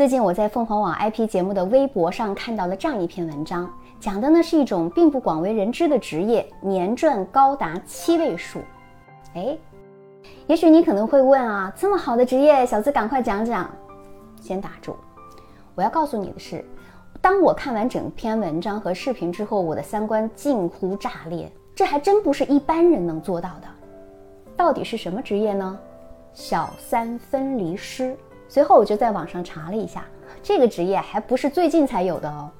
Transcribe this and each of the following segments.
最近我在凤凰网 IP 节目的微博上看到了这样一篇文章，讲的呢是一种并不广为人知的职业，年赚高达七位数。哎，也许你可能会问啊，这么好的职业，小资赶快讲讲。先打住，我要告诉你的是，当我看完整篇文章和视频之后，我的三观近乎炸裂。这还真不是一般人能做到的。到底是什么职业呢？小三分离师。随后我就在网上查了一下，这个职业还不是最近才有的哦。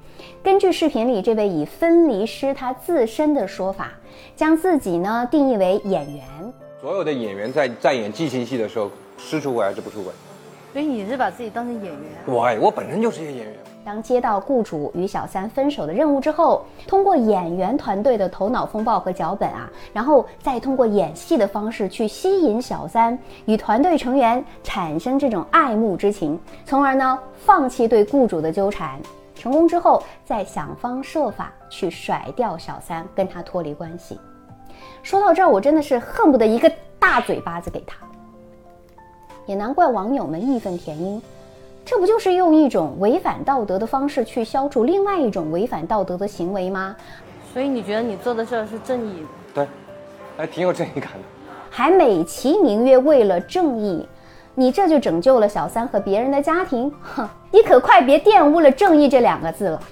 根据视频里这位以分离师他自身的说法，将自己呢定义为演员。所有的演员在在演激情戏的时候，是出轨还是不出轨？所以你是把自己当成演员？我，我本身就是一个演员。当接到雇主与小三分手的任务之后，通过演员团队的头脑风暴和脚本啊，然后再通过演戏的方式去吸引小三与团队成员产生这种爱慕之情，从而呢放弃对雇主的纠缠，成功之后再想方设法去甩掉小三，跟他脱离关系。说到这儿，我真的是恨不得一个大嘴巴子给他。也难怪网友们义愤填膺。这不就是用一种违反道德的方式去消除另外一种违反道德的行为吗？所以你觉得你做的事儿是正义的？对，还挺有正义感的。还美其名曰为了正义，你这就拯救了小三和别人的家庭？哼，你可快别玷污了“正义”这两个字了。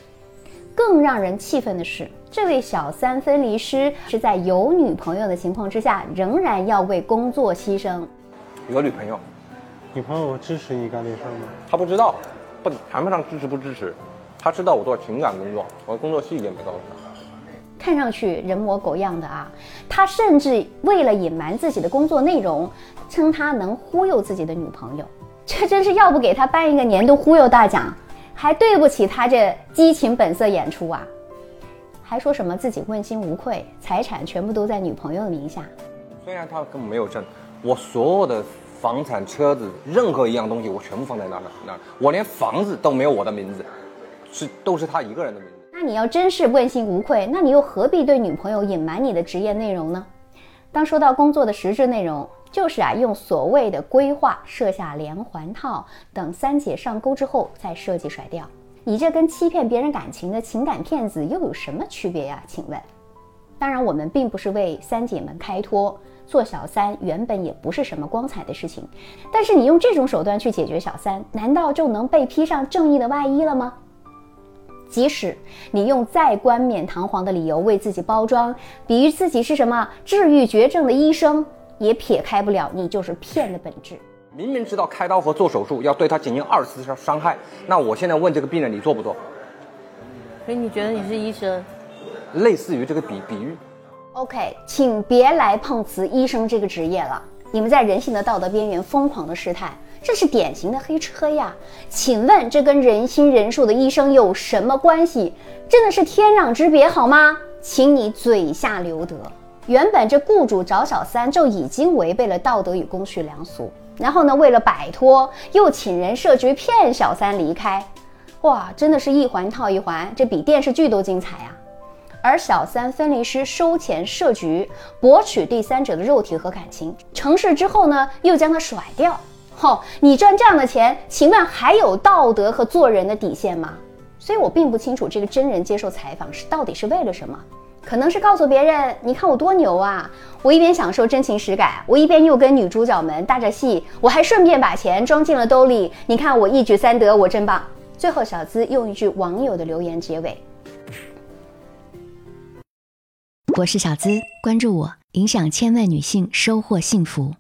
更让人气愤的是，这位小三分离师是在有女朋友的情况之下，仍然要为工作牺牲。有女朋友。女朋友支持你干这事儿吗？他不知道，不谈不上支持不支持，他知道我做情感工作，我的工作细节没告诉他。看上去人模狗样的啊，他甚至为了隐瞒自己的工作内容，称他能忽悠自己的女朋友，这真是要不给他颁一个年度忽悠大奖，还对不起他这激情本色演出啊！还说什么自己问心无愧，财产全部都在女朋友的名下。虽然他根本没有证，我所有的。房产、车子，任何一样东西，我全部放在那儿那儿。我连房子都没有我的名字，是都是他一个人的名字。那你要真是问心无愧，那你又何必对女朋友隐瞒你的职业内容呢？当说到工作的实质内容，就是啊，用所谓的规划设下连环套，等三姐上钩之后再设计甩掉。你这跟欺骗别人感情的情感骗子又有什么区别呀？请问？当然，我们并不是为三姐们开脱。做小三原本也不是什么光彩的事情，但是你用这种手段去解决小三，难道就能被披上正义的外衣了吗？即使你用再冠冕堂皇的理由为自己包装，比喻自己是什么治愈绝症的医生，也撇开不了你就是骗的本质。明明知道开刀和做手术要对他进行二次伤伤害，那我现在问这个病人，你做不做？所以你觉得你是医生？类似于这个比比喻。OK，请别来碰瓷医生这个职业了。你们在人性的道德边缘疯狂的试探，这是典型的黑吃黑呀！请问这跟人心人术的医生有什么关系？真的是天壤之别好吗？请你嘴下留德。原本这雇主找小三就已经违背了道德与公序良俗，然后呢，为了摆脱，又请人设局骗小三离开。哇，真的是一环套一环，这比电视剧都精彩啊！而小三分离师收钱设局，博取第三者的肉体和感情，成事之后呢，又将他甩掉。吼，你赚这样的钱，请问还有道德和做人的底线吗？所以我并不清楚这个真人接受采访是到底是为了什么，可能是告诉别人，你看我多牛啊！我一边享受真情实感，我一边又跟女主角们搭着戏，我还顺便把钱装进了兜里。你看我一举三得，我真棒！最后小资用一句网友的留言结尾。我是小资，关注我，影响千万女性，收获幸福。